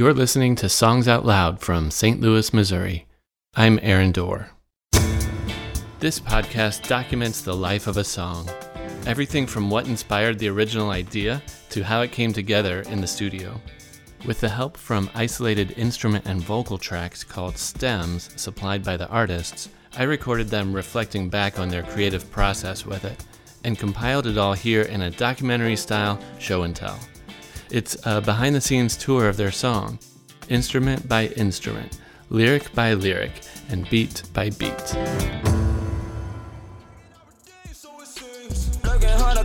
You're listening to Songs Out Loud from St. Louis, Missouri. I'm Aaron Dorr. This podcast documents the life of a song. Everything from what inspired the original idea to how it came together in the studio. With the help from isolated instrument and vocal tracks called stems supplied by the artists, I recorded them reflecting back on their creative process with it and compiled it all here in a documentary style show and tell. It's a behind the scenes tour of their song, instrument by instrument, lyric by lyric, and beat by beat.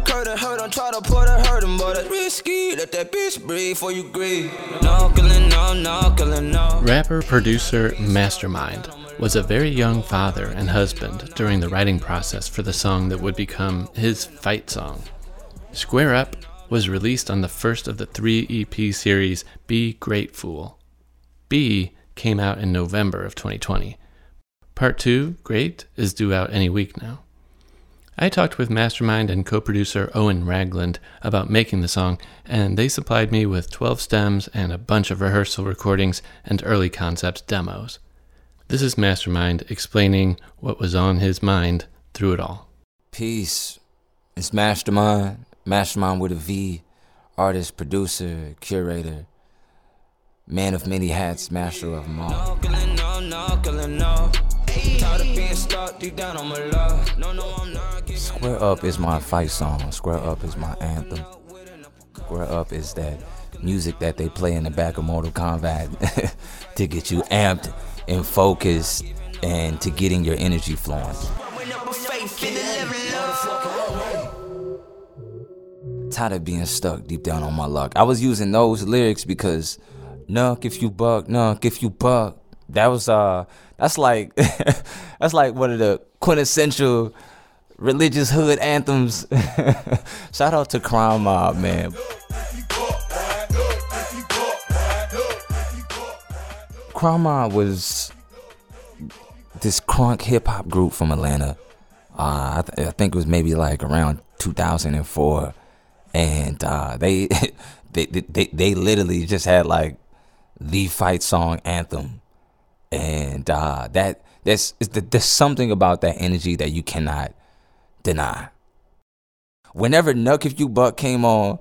curtain, hurt him, try to put a hurt him, but it's risky. Let that bitch breathe before you grieve. No killing, no, no killing, no. Rapper, producer, Mvstermind was a very young father and husband during the writing process for the song that would become his fight song. Square Up was released on the first of the three EP series Be Great Fool. B came out in November of 2020. Part 2, Great, is due out any week now. I talked with Mvstermind and co producer Owen Ragland about making the song, and they supplied me with 12 stems and a bunch of rehearsal recordings and early concept demos. This is Mvstermind explaining what was on his mind through it all. Peace. It's Mvstermind, Mvstermind with a V, artist, producer, curator, man of many hats, master of them all. Square Up is my fight song. Square Up is my anthem. Square Up is that music that they play in the back of Mortal Kombat to get you amped and focused and to getting your energy flowing. Tired of being stuck deep down on my luck. I was using those lyrics because Knuck if you buck, knuck if you buck. That was uh that's like that's like one of the quintessential religious hood anthems. Shout out to Crime Mob, man. Crime Mob was this crunk hip hop group from Atlanta. Uh, I, th- I, think it was maybe like around 2004, and uh, they, they they they literally just had like the fight song anthem and uh, that there's there's something about that energy that you cannot deny. Whenever Knuck If You Buck came on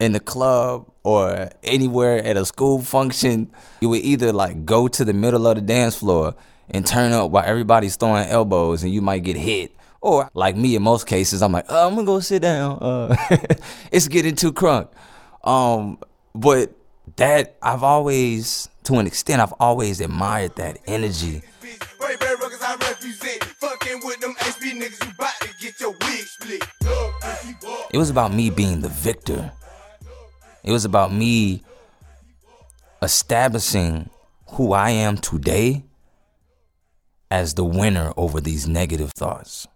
in the club or anywhere at a school function, you would either like go to the middle of the dance floor and turn up while everybody's throwing elbows and you might get hit. Or like me in most cases, I'm like, oh, I'm gonna go sit down. Uh, it's getting too crunk. Um, but that I've always to an extent, I've always admired that energy. It was about me being the victor. It was about me establishing who I am today as the winner over these negative thoughts.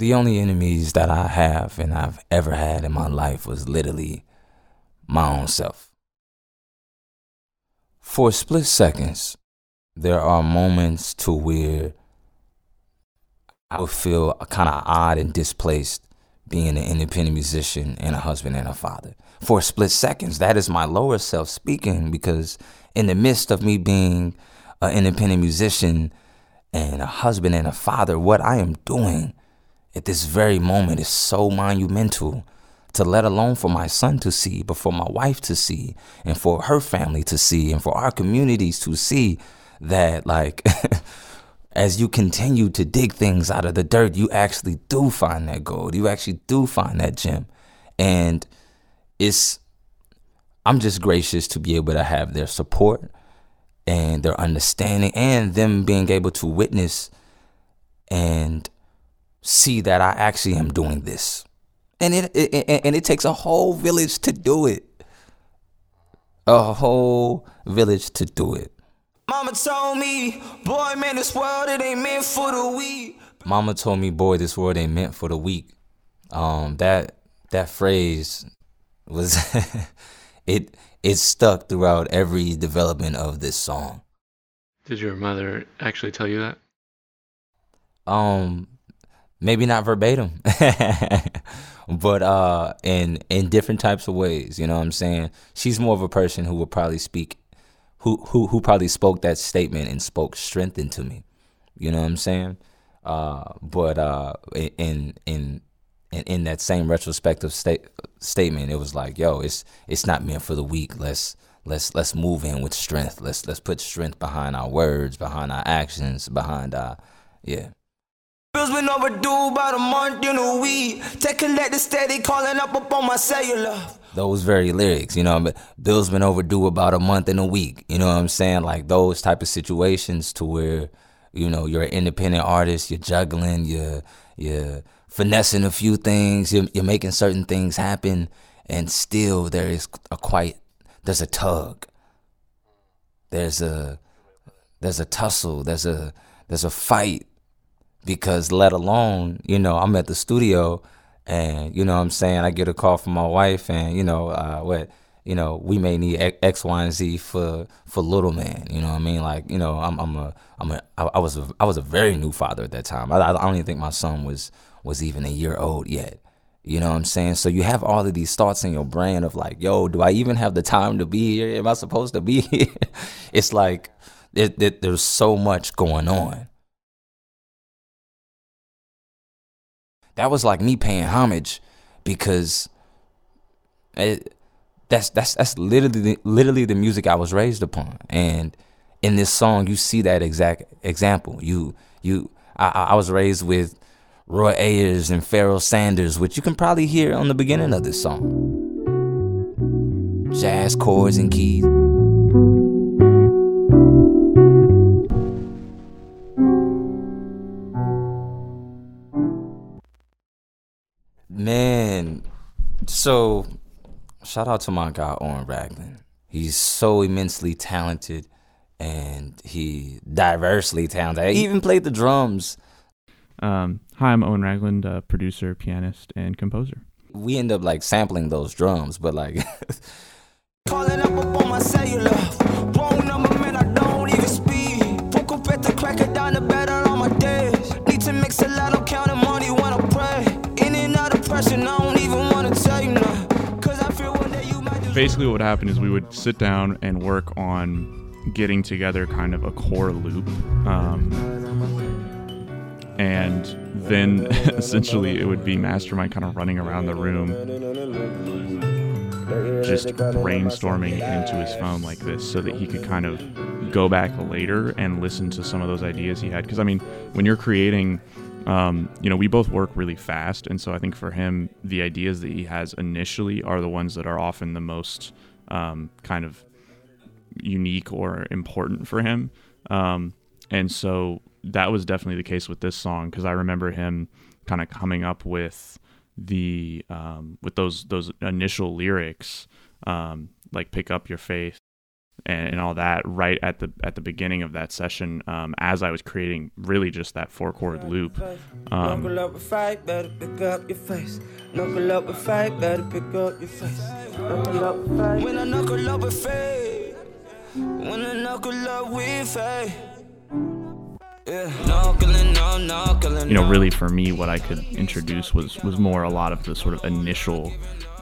The only enemies that I have and I've ever had in my life was literally my own self. For split seconds, there are moments to where I would feel kind of odd and displaced being an independent musician and a husband and a father. For split seconds, that is my lower self speaking because in the midst of me being an independent musician and a husband and a father, what I am doing at this very moment is so monumental to let alone for my son to see, but for my wife to see, and for her family to see, and for our communities to see that, like, as you continue to dig things out of the dirt, you actually do find that gold. You actually do find that gem. And it's, I'm just gracious to be able to have their support and their understanding and them being able to witness and see that I actually am doing this and it, it and it takes a whole village to do it. A whole village to do it. Mama told me, boy, man, this world it ain't meant for the weak. Mama told me, boy, this world ain't meant for the weak. Um, that that phrase was it it stuck throughout every development of this song. Did your mother actually tell you that? Um, maybe not verbatim. but uh in in different types of ways you know what i'm saying she's more of a person who would probably speak who who who probably spoke that statement and spoke strength into me. You know what I'm saying? Uh, but uh, in in in in that same retrospective state statement, it was like, yo, it's it's not meant for the weak. Let's let's let's move in with strength. Let's let's put strength behind our words, behind our actions, behind our yeah. Bills been overdue about a month in a week. Take collect the steady calling up up on my cellular. Those very lyrics, you know, bills been overdue about a month in a week. You know what I'm saying? Like those type of situations to where, you know, you're an independent artist, you're juggling, you're you're finessing a few things, you're, you're making certain things happen, and still there is a quite there's a tug. There's a there's a tussle. There's a there's a fight because let alone you know i'm at the studio and you know i'm saying i get a call from my wife and you know uh, what you know we may need x y and z for for little man you know what i mean? Like you know i'm i'm a i'm a i, I was a, i was a very new father at that time. I, I don't even think my son was was even a year old yet you know what i'm saying? So you have all of these thoughts in your brain of like yo do i even have the time to be here? Am i supposed to be here? It's like it, it, there's so much going on that was like me paying homage because it, that's that's that's literally literally the music I was raised upon, and in this song you see that exact example. You you I, I was raised with Roy Ayers and Pharoah Sanders, which you can probably hear on the beginning of this song. Jazz chords and keys. Man, so shout out to my guy Owen Ragland. He's so immensely talented and he diversely talented. He even played the drums. Um, hi, I'm Owen Ragland, uh, producer, pianist, and composer. We end up like sampling those drums, but like calling up, up on my cellular. Wrong number, man, I don't even speed. Poke up at the cracker down the better Basically, what would happen is we would sit down and work on getting together kind of a core loop. Um, and then essentially it would be Mvstermind kind of running around the room just brainstorming into his phone like this so that he could kind of go back later and listen to some of those ideas he had. Because, I mean, when you're creating um, you know, we both work really fast, and so I think for him, the ideas that he has initially are the ones that are often the most um, kind of unique or important for him. Um, and so that was definitely the case with this song because I remember him kind of coming up with the um, with those those initial lyrics, um, like "Pick Up Your Faith." And, and, all that right at the at the beginning of that session um, as I was creating really just that four chord loop. Um, you know, really for me, what I could introduce was was more a lot of the sort of initial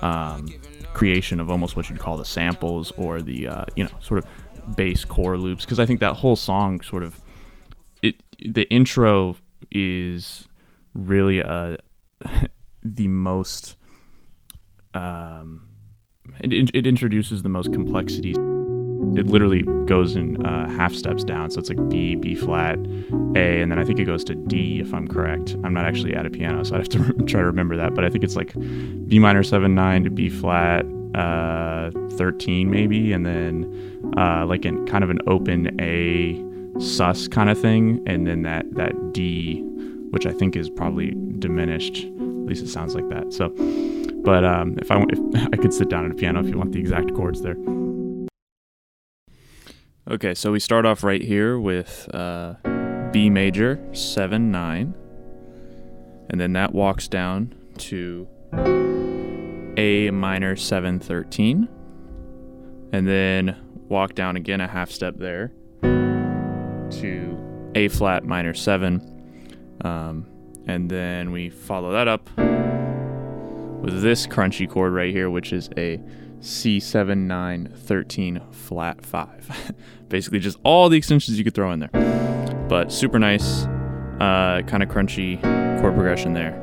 um, creation of almost what you'd call the samples or the uh, you know sort of bass core loops because I think that whole song sort of it the intro is really uh the most um it, it introduces the most complexities it literally goes in uh, half steps down. So it's like B, B flat, A, and then I think it goes to D if I'm correct. I'm not actually at a piano, so I have to try to remember that. But I think it's like B minor 7 9 to B flat uh, 13 maybe, and then uh, like in kind of an open A sus kind of thing, and then that that D, which I think is probably diminished. At least it sounds like that. So, but um, if I if I could sit down at a piano if you want the exact chords there. Okay, so we start off right here with uh, B major, 7 9. And then that walks down to A minor, 7 13. And then walk down again a half step there to A flat minor 7. Um, and then we follow that up with this crunchy chord right here, which is a C7913 flat 5. Basically, just all the extensions you could throw in there. But super nice, uh, kind of crunchy chord progression there.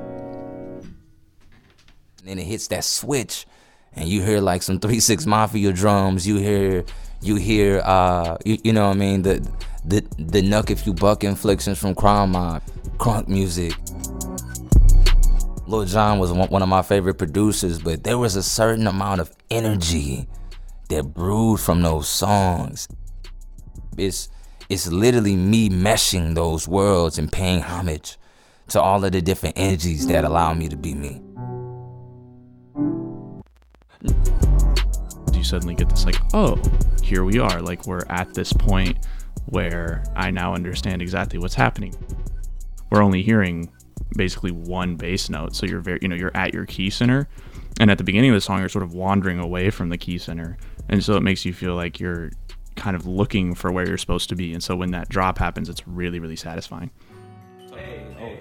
And then it hits that switch, and you hear like some 3 6 Mafia drums. You hear, you hear, uh, you, you know what I mean? The, the, the Knuck If You Buck inflictions from Crime Mob, crunk music. Lil Jon was one of my favorite producers, but there was a certain amount of energy that brewed from those songs. It's it's literally me meshing those worlds and paying homage to all of the different energies that allow me to be me. You suddenly get this like, oh, here we are. Like we're at this point where I now understand exactly what's happening. We're only hearing basically one bass note. So you're very, you know, you're at your key center, and at the beginning of the song, you're sort of wandering away from the key center, and so it makes you feel like you're kind of looking for where you're supposed to be. And so when that drop happens, it's really, really satisfying. Hey, hey,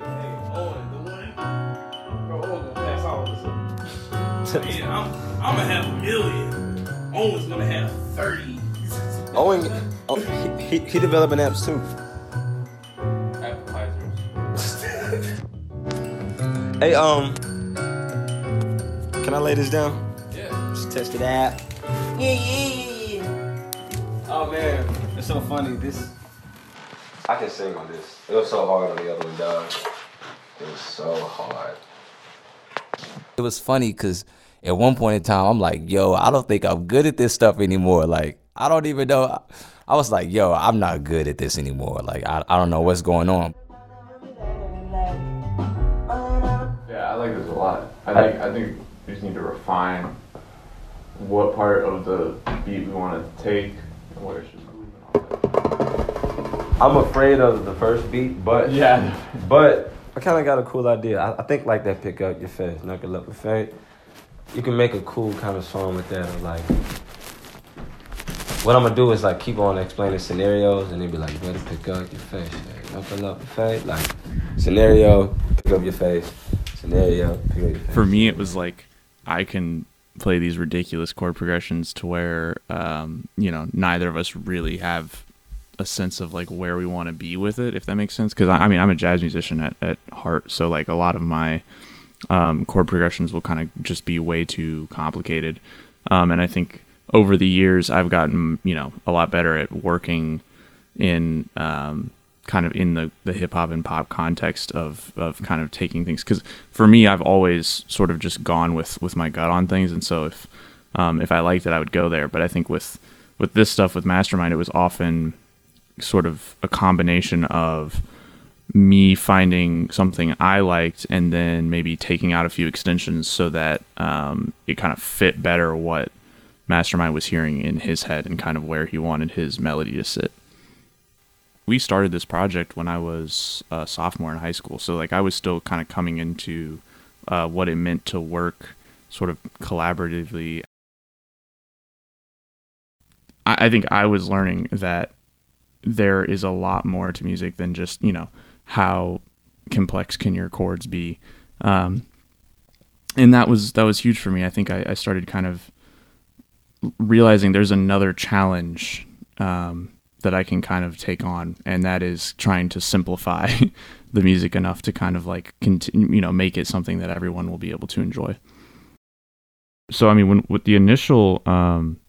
hey, I'm, I'm gonna have a million. Owen's gonna have 30. Owen, oh, he, he, he developing apps too. Hey, um, can I lay this down? Yeah. Just test it out. Yeah, yeah, yeah. Oh man, it's so funny. This I can sing on this. It was so hard on the other one, dog. It was so hard. It was funny because at one point in time, I'm like, yo, I don't think I'm good at this stuff anymore. Like, I don't even know. I was like, yo, I'm not good at this anymore. Like, I, I don't know what's going on. Lot. I think I think we just need to refine what part of the beat we want to take and what it's just I'm afraid of the first beat, but yeah, but I kind of got a cool idea. I, I, think like that pick up your face, knuckle up your face. You can make a cool kind of song with that. Of like, what I'm gonna do is like keep on explaining scenarios, and then be like, you better pick up your face, knuckle up your face, like scenario, pick up your face scenario. For me, it was like I can play these ridiculous chord progressions to where um, you know neither of us really have a sense of like where we want to be with it, if that makes sense. Because I, I, mean, I'm a jazz musician at, at heart, so like a lot of my um, chord progressions will kind of just be way too complicated, um, and I think over the years I've gotten you know a lot better at working in um, kind of in the, the hip hop and pop context of, of kind of taking things because for me I've always sort of just gone with, with my gut on things. And so if um, if I liked it I would go there. But I think with with this stuff with Mvstermind it was often sort of a combination of me finding something I liked and then maybe taking out a few extensions so that um, it kind of fit better what Mvstermind was hearing in his head and kind of where he wanted his melody to sit we started this project when I was a sophomore in high school. So like I was still kind of coming into uh, what it meant to work sort of collaboratively. I, I think I was learning that there is a lot more to music than just you know how complex can your chords be, um, and that was that was huge for me. I think I, I started kind of realizing there's another challenge um, that I can kind of take on, and that is trying to simplify the music enough to kind of like continue, you know, make it something that everyone will be able to enjoy. So, I mean, when with the initial, um,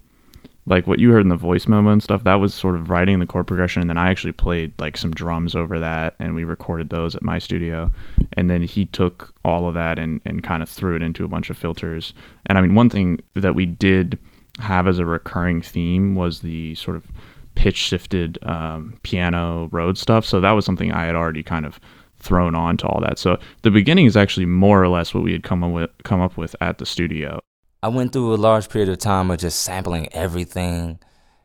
like what you heard in the voice memo and stuff, that was sort of writing the chord progression, and then I actually played like some drums over that, and we recorded those at my studio, and then he took all of that and and kind of threw it into a bunch of filters. And I mean, one thing that we did have as a recurring theme was the sort of pitch shifted um, piano road stuff. So that was something I had already kind of thrown on to all that. So the beginning is actually more or less what we had come up with come up with at the studio. I went through a large period of time of just sampling everything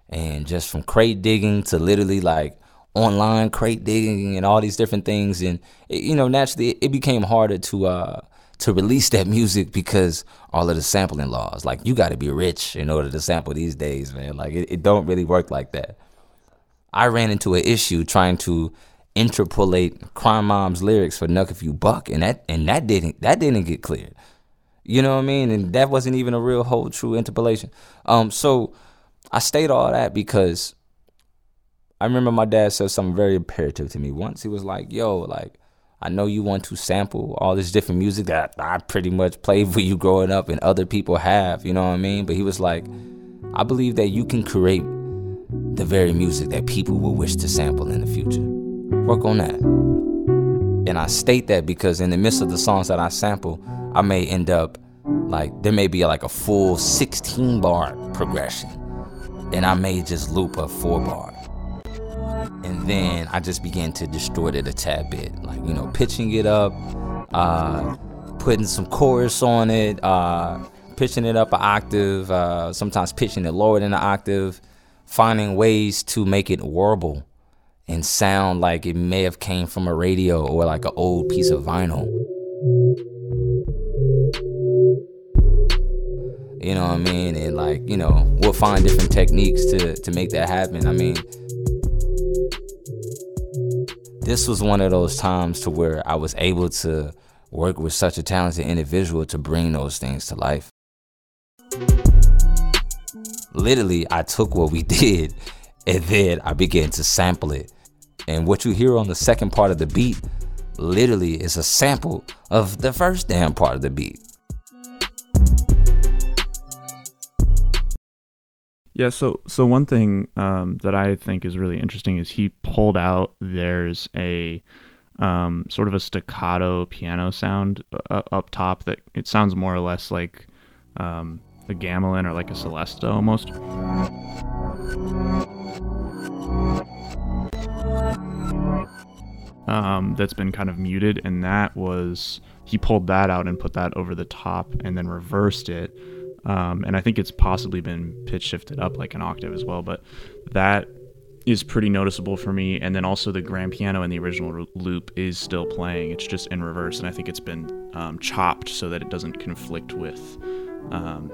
and just from crate digging to literally like online crate digging and all these different things and it, you know naturally it became harder to uh to release that music because all of the sampling laws. Like you got to be rich in order to sample these days, man. Like it, it don't really work like that. I ran into an issue trying to interpolate Crime Mob's lyrics for Knuck If You Buck, and that and that didn't that didn't get cleared. You know what I mean? And that wasn't even a real whole true interpolation. Um, so I stayed all that because I remember my dad said something very imperative to me once. He was like, "Yo, like I know you want to sample all this different music that I pretty much played for you growing up and other people have, you know what I mean? But he was like, I believe that you can create the very music that people will wish to sample in the future. Work on that. And I state that because in the midst of the songs that I sample, I may end up like there may be like a full 16 bar progression and I may just loop a four bar and then I just began to distort it a tad bit, like you know, pitching it up, uh, putting some chorus on it, uh, pitching it up an octave, uh, sometimes pitching it lower than an octave, finding ways to make it warble and sound like it may have came from a radio or like an old piece of vinyl. You know what I mean? And like, you know, we'll find different techniques to to make that happen. I mean, this was one of those times to where I was able to work with such a talented individual to bring those things to life. Literally, I took what we did and then I began to sample it. And what you hear on the second part of the beat literally is a sample of the first damn part of the beat. Yeah, so so one thing um, that I think is really interesting is he pulled out. There's a um, sort of a staccato piano sound uh, up top that it sounds more or less like um, a gamelan or like a celesta almost. Um, that's been kind of muted, and that was he pulled that out and put that over the top, and then reversed it um, and I think it's possibly been pitch shifted up like an octave as well. But that is pretty noticeable for me. And then also the grand piano in the original loop is still playing. It's just in reverse, and I think it's been um, chopped so that it doesn't conflict with um,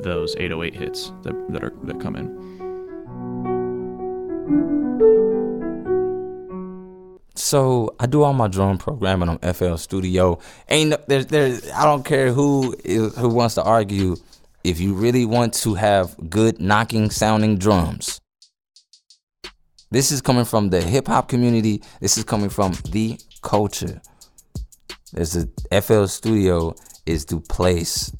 those 808 hits that that are that come in. So I do all my drum programming on FL Studio. Ain't there's there's I don't care who is, who wants to argue if you really want to have good knocking sounding drums. This is coming from the hip hop community. This is coming from the culture. There's a FL Studio is the place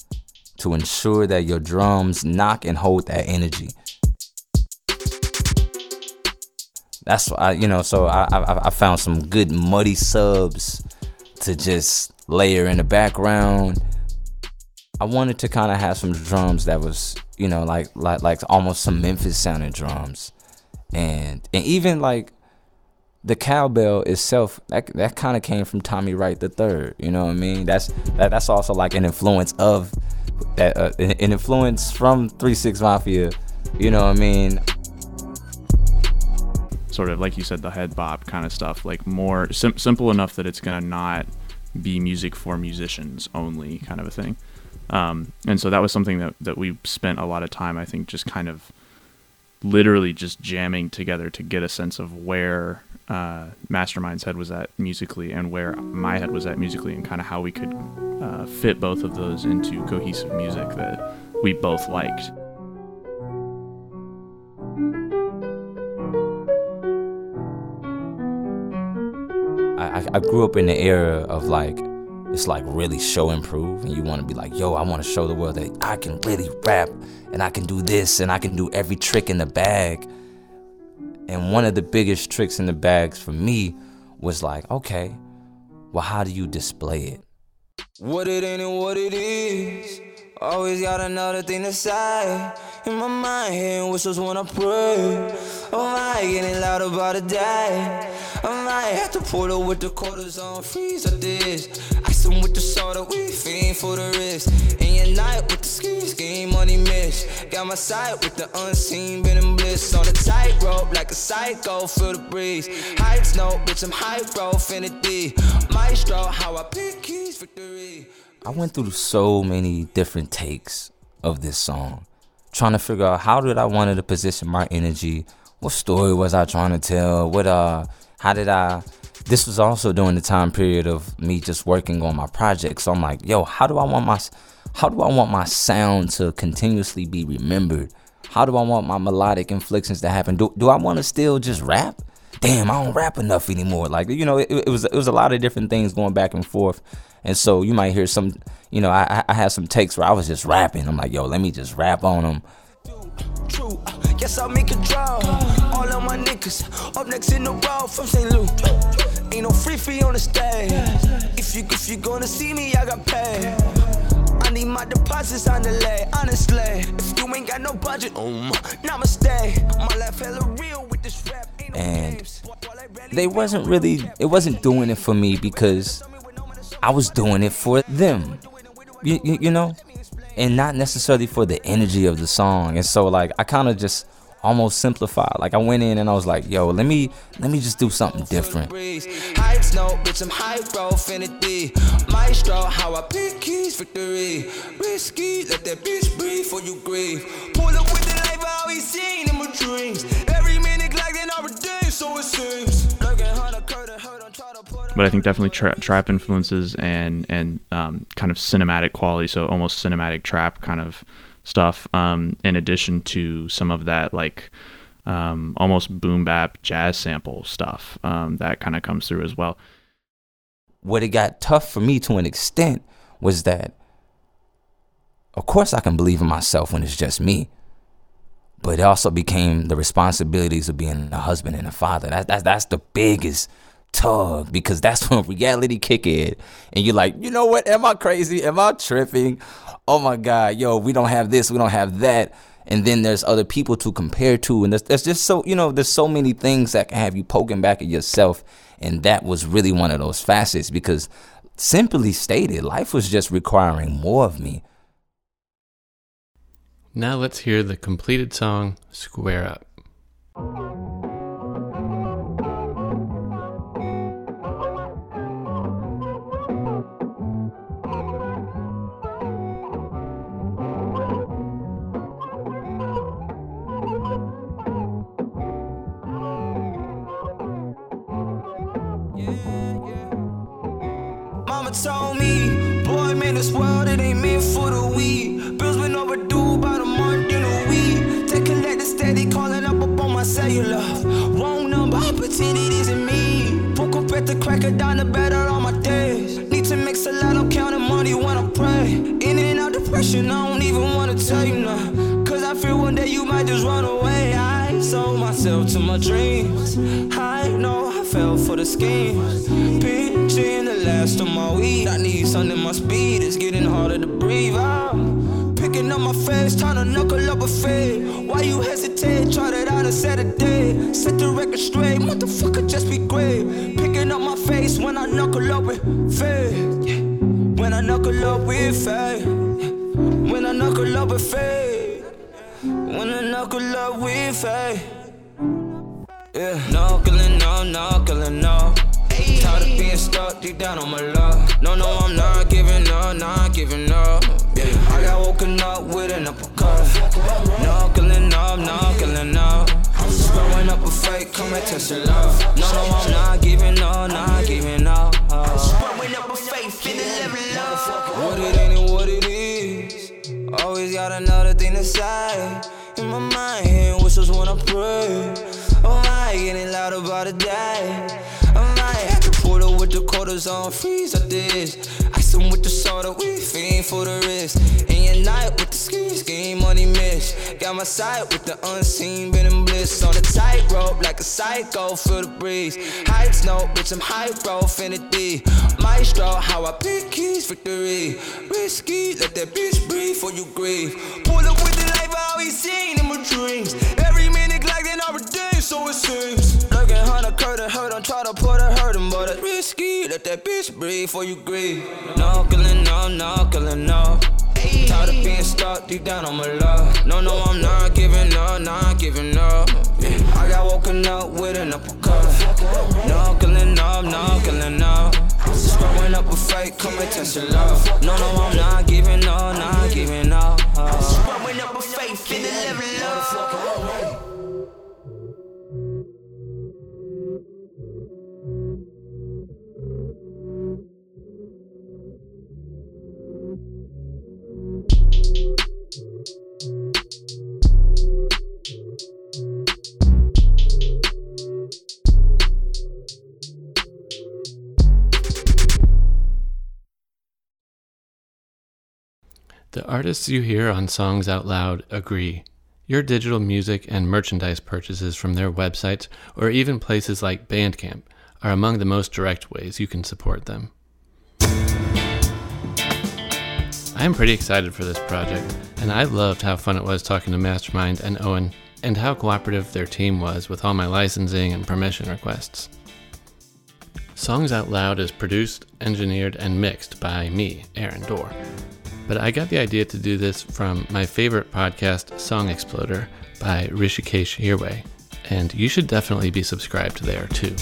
to ensure that your drums knock and hold that energy. That's why you know. So I, I I found some good muddy subs to just layer in the background I wanted to kind of have some drums that was, you know, like like like almost some Memphis sounding drums, and and even like the cowbell itself that that kind of came from Tommy Wright the third. You know what I mean? That's that, that's also like an influence of that uh, an influence from Three Six Mafia. You know what I mean? Sort of like you said, the head bop kind of stuff, like more sim- simple enough that it's gonna not be music for musicians only, kind of a thing. Um, and so that was something that, that we spent a lot of time, I think, just kind of literally just jamming together to get a sense of where uh, Mvstermind's head was at musically and where my head was at musically, and kind of how we could uh, fit both of those into cohesive music that we both liked. I, I grew up in the era of like it's like really show and prove and you want to be like yo i want to show the world that i can really rap and i can do this and i can do every trick in the bag. And one of the biggest tricks in the bags for me was like okay well how do you display it? What it ain't and what it is always got another thing to say. In my mind hearing whistles when i pray. Oh my getting loud about a day. I might have to pull up with the quarters on freeze of this. Them with the soda, we fiend for the wrist. In your night with the ski scheme, money miss. Got my side with the unseen, been in bliss. On the tightrope like a psycho, feel the breeze. Heights, no, bitch, I'm hyper, infinity. Maestro, how I pick keys, victory. I went through so many different takes of this song, trying to figure out how did I wanted to position my energy. What story was I trying to tell? What uh how did I? This was also during the time period of me just working on my project. So I'm like, yo, how do I want my How do I want my sound to continuously be remembered? How do I want my melodic inflections to happen? Do, do I want to still just rap? Damn, I don't rap enough anymore. Like you know, it, it, was it was a lot of different things going back and forth, and so you might hear some. You know, I I had some takes where I was just rapping. I'm like, yo, let me just rap on them. True, yes I'll make a draw. All of my niggas up next in the row from St. Luke. Ain't no free free on the stage. If you if you gonna see me, I got paid. I need my deposits on delay, honestly. If you ain't got no budget, um, namaste. My life hella real with this rap. And they wasn't really, it wasn't doing it for me because I was doing it for them. You, you, you know? And not necessarily for the energy of the song. And so, like, I kind of just almost simplified. Like I went in and I was like, yo, let me let me just do something different. No, bitch, I'm high, bro, infinity. Maestro, how I pick keys, victory. Risky, let that bitch breathe for you grieve. Pull up with the life I always seen in my dreams. Every minute like so it seems. But I think definitely tra- trap influences and and um, kind of cinematic quality, so almost cinematic trap kind of stuff um, in addition to some of that like um, almost boom bap jazz sample stuff um, that kind of comes through as well. What it got tough for me to an extent was that, of course, I can believe in myself when it's just me, but it also became the responsibilities of being a husband and a father. That, that, that's the biggest tug because that's when reality kick in and you're like, you know what? Am I crazy? Am I tripping? oh my God, yo, we don't have this, we don't have that. And then there's other people to compare to. And there's, there's just so, you know, there's so many things that can have you poking back at yourself. And that was really one of those facets because simply stated, life was just requiring more of me. Now let's hear the completed song, Square Up. Cracker down the better on my days. Need to mix a lot, I'm counting money when I pray. In and out depression, I don't even wanna tell you now. Cause I fear one day you might just run away. I sold myself to my dreams. I know I fell for the schemes. Pinching the last of my weed. I need something, my speed is getting harder to breathe. I'm picking up my face, trying to knuckle up a fade. Why you hesitate? Try that out a day. Set the record straight, motherfucker, just be great. Picking up face when I knuckle up with fade. When I knuckle up with fade. When I knuckle up with fade. When I knuckle up with fade. Yeah. Knuckling, no, knuckling, no. Tired of being stuck deep down on my love. No, no, I'm not giving up, not giving up. Yeah. I got woken up with an uppercut. Knuckling up, knuckling up. Throwing up a fake, come and test your love. No, no, I'm not giving up, not giving up. Throwing up a fake, finna level up. What it ain't and what it is. Always got another thing to say. In my mind, hearing whistles when oh, I pray. Oh my, getting louder by the day. Oh my, at the portal with the quarters on freeze like this. Them with the soda, we fiend for the wrist. In your night with the ski scheme, money miss. Got my side with the unseen, been in bliss. On the tightrope like a psycho, feel the breeze. Heights, no, bitch, I'm high, bro, infinity. Maestro, how I pick keys, victory. Risky, let that bitch breathe for you grieve. Pull up with the life I always seen in my dreams. Every minute like an every day, so it seems. Let that bitch breathe before you grieve. Knuckling, no, knuckling, no. Tired of being stuck deep down on my love. No, no, I'm not giving up, not giving up. I got woken up with an uppercut. Knuckling up, knuckling up. Screwing up a fake, come and test your love. No, no, I'm not giving up, not giving up. Screwing up a fake, finna level up. The artists you hear on Songs Out Loud agree. Your digital music and merchandise purchases from their websites or even places like Bandcamp are among the most direct ways you can support them. I am pretty excited for this project, and I loved how fun it was talking to Mvstermind and Owen, and how cooperative their team was with all my licensing and permission requests. Songs Out Loud is produced, engineered, and mixed by me, Aaron Dorr. But I got the idea to do this from my favorite podcast, Song Exploder, by Hrishikesh Hirway, and you should definitely be subscribed there too.